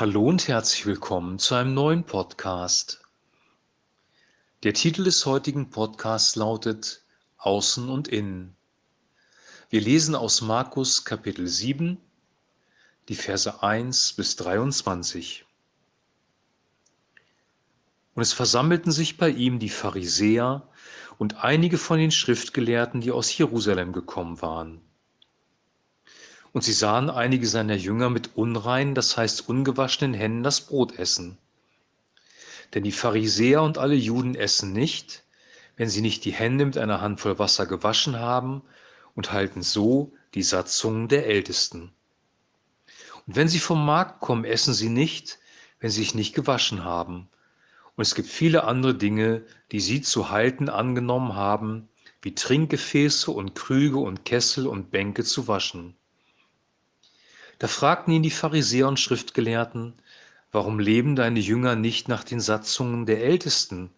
Hallo und herzlich willkommen zu einem neuen Podcast. Der Titel des heutigen Podcasts lautet Außen und Innen. Wir lesen aus Markus Kapitel 7, die Verse 1 bis 23. Und es versammelten sich bei ihm die Pharisäer und einige von den Schriftgelehrten, die aus Jerusalem gekommen waren. Und sie sahen einige seiner Jünger mit unreinen, das heißt ungewaschenen Händen das Brot essen. Denn die Pharisäer und alle Juden essen nicht, wenn sie nicht die Hände mit einer Handvoll Wasser gewaschen haben und halten so die Satzungen der Ältesten. Und wenn sie vom Markt kommen, essen sie nicht, wenn sie sich nicht gewaschen haben. Und es gibt viele andere Dinge, die sie zu halten angenommen haben, wie Trinkgefäße und Krüge und Kessel und Bänke zu waschen. Da fragten ihn die Pharisäer und Schriftgelehrten, warum leben deine Jünger nicht nach den Satzungen der Ältesten,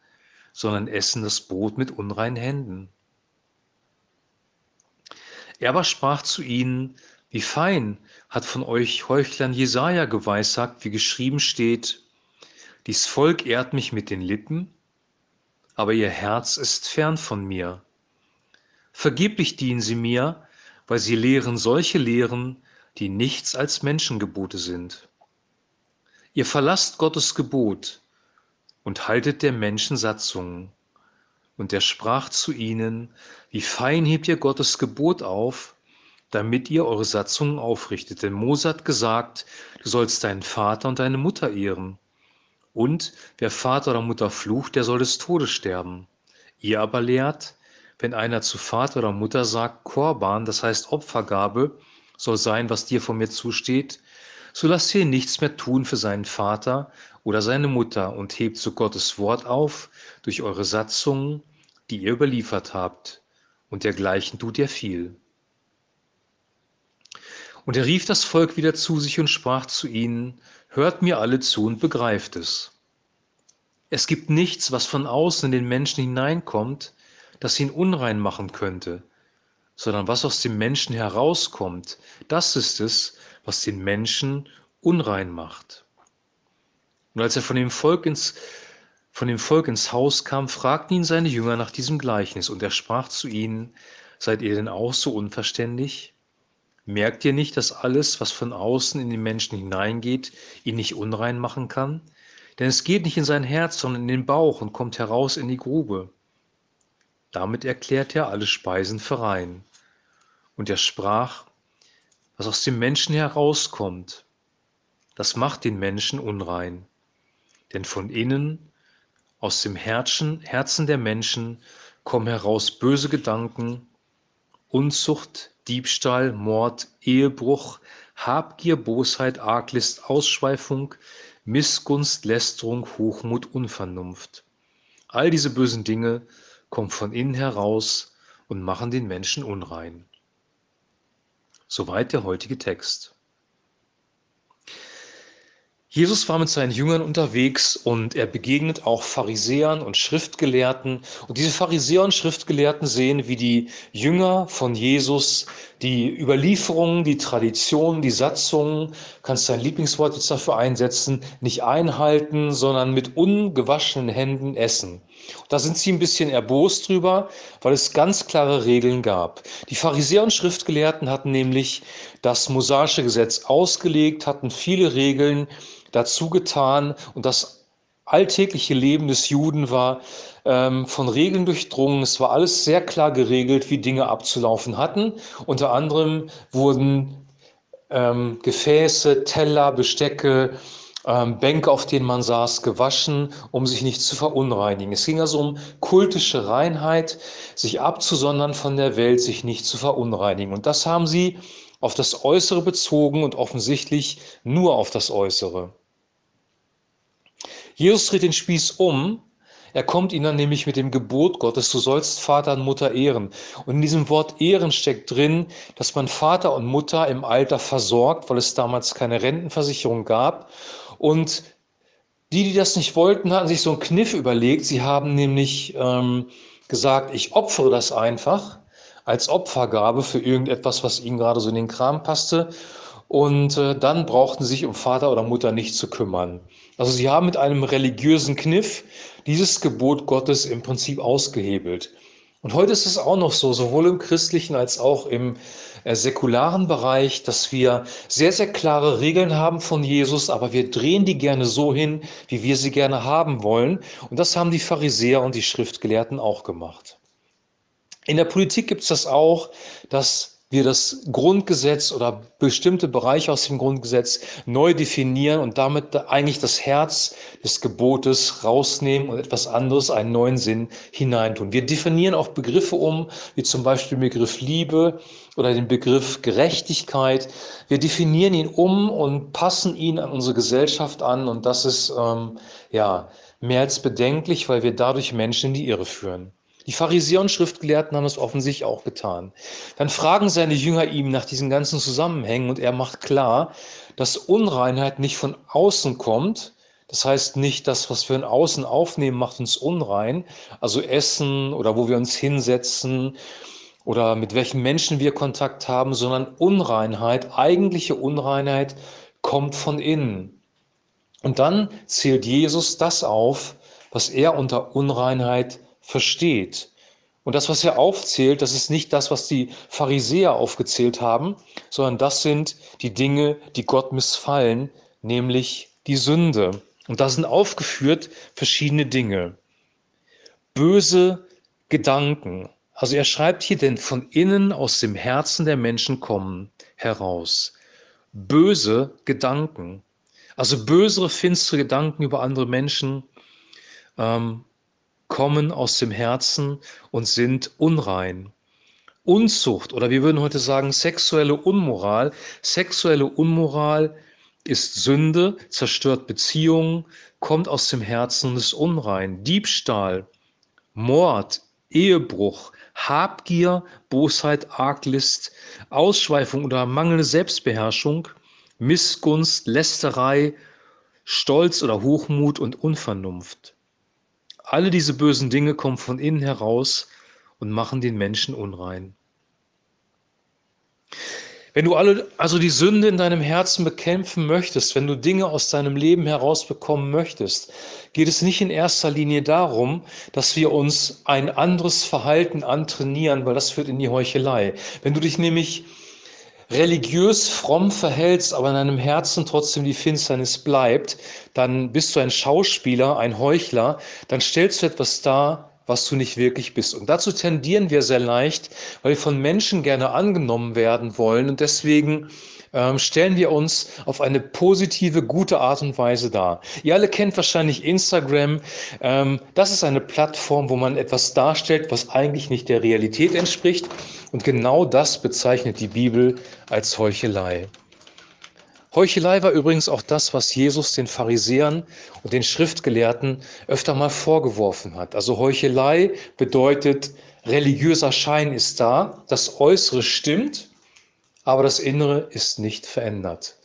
sondern essen das Brot mit unreinen Händen? Er aber sprach zu ihnen, wie fein hat von euch Heuchlern Jesaja geweissagt, wie geschrieben steht, dies Volk ehrt mich mit den Lippen, aber ihr Herz ist fern von mir. Vergeblich dienen sie mir, weil sie lehren solche Lehren, die nichts als Menschengebote sind. Ihr verlasst Gottes Gebot und haltet der Menschen Satzungen. Und er sprach zu ihnen, wie fein hebt ihr Gottes Gebot auf, damit ihr eure Satzungen aufrichtet. Denn Mose hat gesagt, du sollst deinen Vater und deine Mutter ehren. Und wer Vater oder Mutter flucht, der soll des Todes sterben. Ihr aber lehrt, wenn einer zu Vater oder Mutter sagt, Korban, das heißt Opfergabe, soll sein, was dir von mir zusteht, so lasst ihr nichts mehr tun für seinen Vater oder seine Mutter und hebt zu Gottes Wort auf durch eure Satzungen, die ihr überliefert habt, und dergleichen tut ihr viel. Und er rief das Volk wieder zu sich und sprach zu ihnen, hört mir alle zu und begreift es. Es gibt nichts, was von außen in den Menschen hineinkommt, das ihn unrein machen könnte, sondern was aus dem Menschen herauskommt, das ist es, was den Menschen unrein macht. Und als er von dem Volk ins, von dem Volk ins Haus kam, fragten ihn seine Jünger nach diesem Gleichnis, und er sprach zu ihnen, Seid ihr denn auch so unverständig? Merkt ihr nicht, dass alles, was von außen in den Menschen hineingeht, ihn nicht unrein machen kann? Denn es geht nicht in sein Herz, sondern in den Bauch und kommt heraus in die Grube. Damit erklärt er alle Speisen für rein. Und er sprach, was aus dem Menschen herauskommt, das macht den Menschen unrein. Denn von innen, aus dem Herzen, Herzen der Menschen, kommen heraus böse Gedanken, Unzucht, Diebstahl, Mord, Ehebruch, Habgier, Bosheit, Arglist, Ausschweifung, Missgunst, Lästerung, Hochmut, Unvernunft. All diese bösen Dinge kommen von innen heraus und machen den Menschen unrein. Soweit der heutige Text. Jesus war mit seinen Jüngern unterwegs und er begegnet auch Pharisäern und Schriftgelehrten. Und diese Pharisäer und Schriftgelehrten sehen, wie die Jünger von Jesus die Überlieferungen, die Traditionen, die Satzungen, kannst dein Lieblingswort jetzt dafür einsetzen, nicht einhalten, sondern mit ungewaschenen Händen essen. Da sind sie ein bisschen erbost drüber, weil es ganz klare Regeln gab. Die Pharisäer und Schriftgelehrten hatten nämlich das mosaische Gesetz ausgelegt, hatten viele Regeln dazu getan und das alltägliche Leben des Juden war ähm, von Regeln durchdrungen. Es war alles sehr klar geregelt, wie Dinge abzulaufen hatten. Unter anderem wurden ähm, Gefäße, Teller, Bestecke, ähm, Bänke, auf denen man saß, gewaschen, um sich nicht zu verunreinigen. Es ging also um kultische Reinheit, sich abzusondern von der Welt, sich nicht zu verunreinigen. Und das haben sie auf das Äußere bezogen und offensichtlich nur auf das Äußere. Jesus dreht den Spieß um. Er kommt ihnen nämlich mit dem Gebot Gottes, du sollst Vater und Mutter ehren. Und in diesem Wort ehren steckt drin, dass man Vater und Mutter im Alter versorgt, weil es damals keine Rentenversicherung gab und die, die das nicht wollten, hatten sich so einen Kniff überlegt. Sie haben nämlich ähm, gesagt, ich opfere das einfach als Opfergabe für irgendetwas, was ihnen gerade so in den Kram passte. Und äh, dann brauchten sie sich um Vater oder Mutter nicht zu kümmern. Also sie haben mit einem religiösen Kniff dieses Gebot Gottes im Prinzip ausgehebelt. Und heute ist es auch noch so, sowohl im christlichen als auch im äh, säkularen Bereich, dass wir sehr, sehr klare Regeln haben von Jesus, aber wir drehen die gerne so hin, wie wir sie gerne haben wollen. Und das haben die Pharisäer und die Schriftgelehrten auch gemacht. In der Politik gibt es das auch, dass wir das Grundgesetz oder bestimmte Bereiche aus dem Grundgesetz neu definieren und damit eigentlich das Herz des Gebotes rausnehmen und etwas anderes, einen neuen Sinn hineintun. Wir definieren auch Begriffe um, wie zum Beispiel den Begriff Liebe oder den Begriff Gerechtigkeit. Wir definieren ihn um und passen ihn an unsere Gesellschaft an und das ist ähm, ja mehr als bedenklich, weil wir dadurch Menschen in die Irre führen. Die Pharisäer und Schriftgelehrten haben es offensichtlich auch getan. Dann fragen seine Jünger ihm nach diesen ganzen Zusammenhängen und er macht klar, dass Unreinheit nicht von außen kommt. Das heißt nicht, das, was wir in Außen aufnehmen, macht uns unrein. Also Essen oder wo wir uns hinsetzen oder mit welchen Menschen wir Kontakt haben, sondern Unreinheit, eigentliche Unreinheit kommt von innen. Und dann zählt Jesus das auf, was er unter Unreinheit versteht. Und das, was er aufzählt, das ist nicht das, was die Pharisäer aufgezählt haben, sondern das sind die Dinge, die Gott missfallen, nämlich die Sünde. Und da sind aufgeführt verschiedene Dinge. Böse Gedanken. Also er schreibt hier, denn von innen aus dem Herzen der Menschen kommen heraus. Böse Gedanken. Also bösere, finstere Gedanken über andere Menschen, ähm, kommen aus dem Herzen und sind unrein. Unzucht oder wir würden heute sagen sexuelle Unmoral. Sexuelle Unmoral ist Sünde, zerstört Beziehungen, kommt aus dem Herzen und ist unrein. Diebstahl, Mord, Ehebruch, Habgier, Bosheit, Arglist, Ausschweifung oder mangelnde Selbstbeherrschung, Missgunst, Lästerei, Stolz oder Hochmut und Unvernunft. Alle diese bösen Dinge kommen von innen heraus und machen den Menschen unrein. Wenn du alle, also die Sünde in deinem Herzen bekämpfen möchtest, wenn du Dinge aus deinem Leben herausbekommen möchtest, geht es nicht in erster Linie darum, dass wir uns ein anderes Verhalten antrainieren, weil das führt in die Heuchelei. Wenn du dich nämlich religiös fromm verhältst, aber in deinem Herzen trotzdem die Finsternis bleibt, dann bist du ein Schauspieler, ein Heuchler, dann stellst du etwas dar, was du nicht wirklich bist. Und dazu tendieren wir sehr leicht, weil wir von Menschen gerne angenommen werden wollen. Und deswegen ähm, stellen wir uns auf eine positive, gute Art und Weise dar. Ihr alle kennt wahrscheinlich Instagram. Ähm, das ist eine Plattform, wo man etwas darstellt, was eigentlich nicht der Realität entspricht. Und genau das bezeichnet die Bibel als Heuchelei. Heuchelei war übrigens auch das, was Jesus den Pharisäern und den Schriftgelehrten öfter mal vorgeworfen hat. Also Heuchelei bedeutet, religiöser Schein ist da, das Äußere stimmt, aber das Innere ist nicht verändert.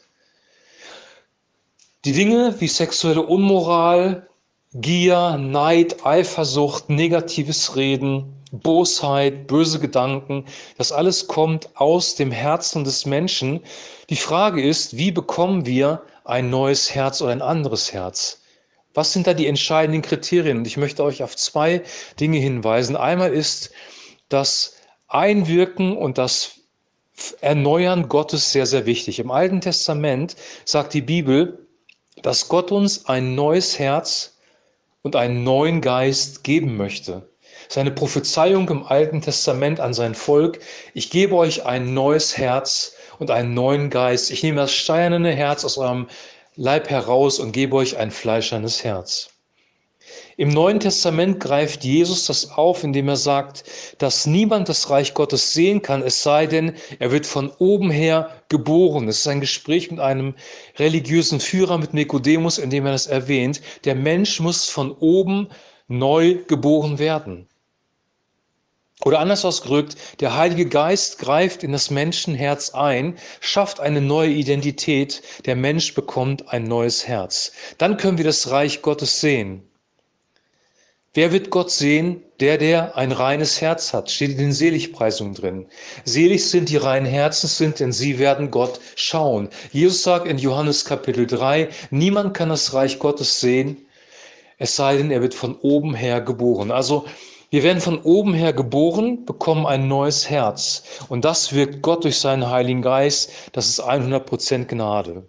Die Dinge wie sexuelle Unmoral, Gier, Neid, Eifersucht, negatives Reden, Bosheit, böse Gedanken, das alles kommt aus dem Herzen des Menschen. Die Frage ist, wie bekommen wir ein neues Herz oder ein anderes Herz? Was sind da die entscheidenden Kriterien? Und ich möchte euch auf zwei Dinge hinweisen. Einmal ist das Einwirken und das Erneuern Gottes sehr, sehr wichtig. Im Alten Testament sagt die Bibel, dass Gott uns ein neues Herz und einen neuen Geist geben möchte. Seine Prophezeiung im Alten Testament an sein Volk, ich gebe euch ein neues Herz und einen neuen Geist. Ich nehme das steinerne Herz aus eurem Leib heraus und gebe euch ein fleischernes Herz. Im Neuen Testament greift Jesus das auf, indem er sagt, dass niemand das Reich Gottes sehen kann, es sei denn, er wird von oben her geboren. Es ist ein Gespräch mit einem religiösen Führer, mit Nikodemus, in dem er das erwähnt. Der Mensch muss von oben neu geboren werden. Oder anders ausgedrückt, der Heilige Geist greift in das Menschenherz ein, schafft eine neue Identität, der Mensch bekommt ein neues Herz. Dann können wir das Reich Gottes sehen. Wer wird Gott sehen? Der, der ein reines Herz hat, steht in den Seligpreisungen drin. Selig sind die reinen Herzens sind, denn sie werden Gott schauen. Jesus sagt in Johannes Kapitel 3, niemand kann das Reich Gottes sehen, es sei denn, er wird von oben her geboren. Also wir werden von oben her geboren, bekommen ein neues Herz. Und das wirkt Gott durch seinen Heiligen Geist. Das ist 100% Gnade.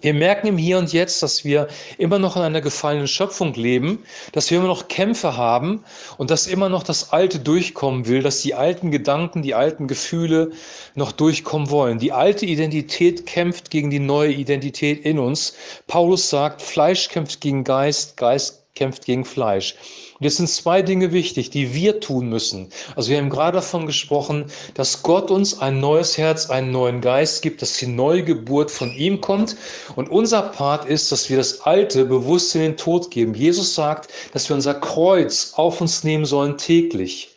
Wir merken im Hier und Jetzt, dass wir immer noch in einer gefallenen Schöpfung leben, dass wir immer noch Kämpfe haben und dass immer noch das Alte durchkommen will, dass die alten Gedanken, die alten Gefühle noch durchkommen wollen. Die alte Identität kämpft gegen die neue Identität in uns. Paulus sagt, Fleisch kämpft gegen Geist, Geist kämpft gegen Fleisch. Und jetzt sind zwei Dinge wichtig, die wir tun müssen. Also wir haben gerade davon gesprochen, dass Gott uns ein neues Herz, einen neuen Geist gibt, dass die Neugeburt von ihm kommt. Und unser Part ist, dass wir das Alte bewusst in den Tod geben. Jesus sagt, dass wir unser Kreuz auf uns nehmen sollen täglich.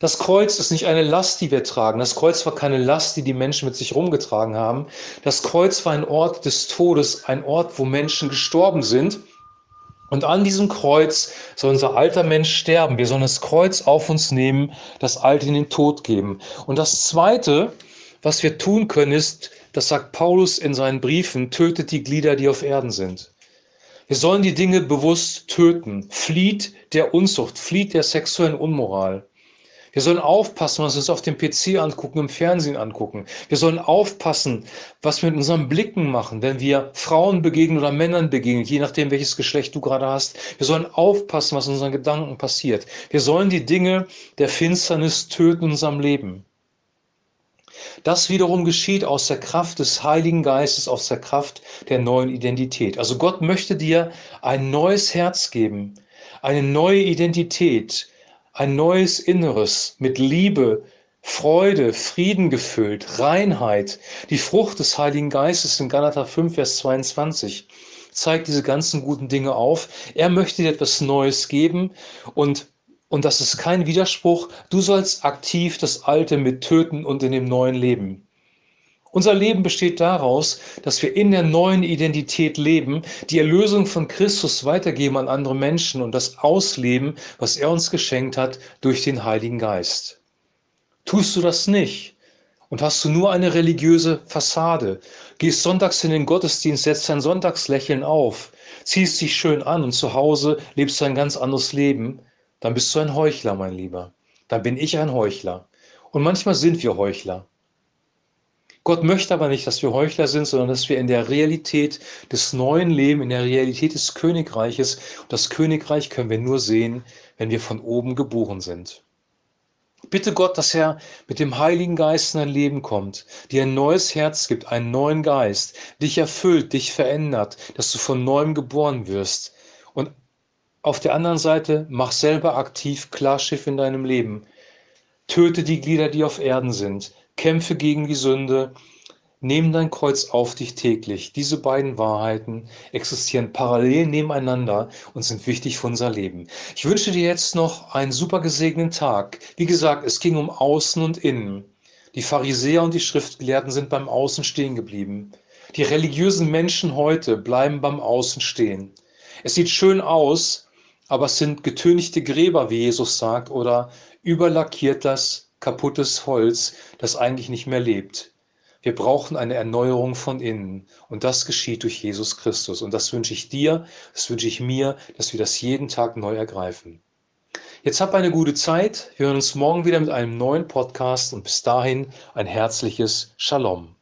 Das Kreuz ist nicht eine Last, die wir tragen. Das Kreuz war keine Last, die die Menschen mit sich rumgetragen haben. Das Kreuz war ein Ort des Todes, ein Ort, wo Menschen gestorben sind. Und an diesem Kreuz soll unser alter Mensch sterben. Wir sollen das Kreuz auf uns nehmen, das Alte in den Tod geben. Und das Zweite, was wir tun können, ist, das sagt Paulus in seinen Briefen, tötet die Glieder, die auf Erden sind. Wir sollen die Dinge bewusst töten. Flieht der Unzucht, flieht der sexuellen Unmoral. Wir sollen aufpassen, was wir uns auf dem PC angucken, im Fernsehen angucken. Wir sollen aufpassen, was wir mit unseren Blicken machen, wenn wir Frauen begegnen oder Männern begegnen, je nachdem, welches Geschlecht du gerade hast. Wir sollen aufpassen, was in unseren Gedanken passiert. Wir sollen die Dinge der Finsternis töten in unserem Leben. Das wiederum geschieht aus der Kraft des Heiligen Geistes, aus der Kraft der neuen Identität. Also Gott möchte dir ein neues Herz geben, eine neue Identität, ein neues Inneres mit Liebe, Freude, Frieden gefüllt, Reinheit. Die Frucht des Heiligen Geistes in Galater 5, Vers 22 zeigt diese ganzen guten Dinge auf. Er möchte dir etwas Neues geben und und das ist kein Widerspruch. Du sollst aktiv das Alte mit töten und in dem neuen leben. Unser Leben besteht daraus, dass wir in der neuen Identität leben, die Erlösung von Christus weitergeben an andere Menschen und das ausleben, was er uns geschenkt hat durch den Heiligen Geist. Tust du das nicht und hast du nur eine religiöse Fassade, gehst sonntags in den Gottesdienst, setzt dein Sonntagslächeln auf, ziehst dich schön an und zu Hause lebst du ein ganz anderes Leben, dann bist du ein Heuchler, mein Lieber. Dann bin ich ein Heuchler. Und manchmal sind wir Heuchler. Gott möchte aber nicht, dass wir Heuchler sind, sondern dass wir in der Realität des neuen Lebens, in der Realität des Königreiches, und das Königreich können wir nur sehen, wenn wir von oben geboren sind. Bitte Gott, dass er mit dem Heiligen Geist in dein Leben kommt, dir ein neues Herz gibt, einen neuen Geist, dich erfüllt, dich verändert, dass du von neuem geboren wirst. Und auf der anderen Seite, mach selber aktiv Klarschiff in deinem Leben. Töte die Glieder, die auf Erden sind kämpfe gegen die Sünde, nimm dein Kreuz auf dich täglich. Diese beiden Wahrheiten existieren parallel nebeneinander und sind wichtig für unser Leben. Ich wünsche dir jetzt noch einen super gesegneten Tag. Wie gesagt, es ging um Außen und Innen. Die Pharisäer und die Schriftgelehrten sind beim Außen stehen geblieben. Die religiösen Menschen heute bleiben beim Außen stehen. Es sieht schön aus, aber es sind getönigte Gräber, wie Jesus sagt, oder überlackiertes kaputtes Holz, das eigentlich nicht mehr lebt. Wir brauchen eine Erneuerung von innen und das geschieht durch Jesus Christus. Und das wünsche ich dir, das wünsche ich mir, dass wir das jeden Tag neu ergreifen. Jetzt habt eine gute Zeit. Wir hören uns morgen wieder mit einem neuen Podcast und bis dahin ein herzliches Shalom.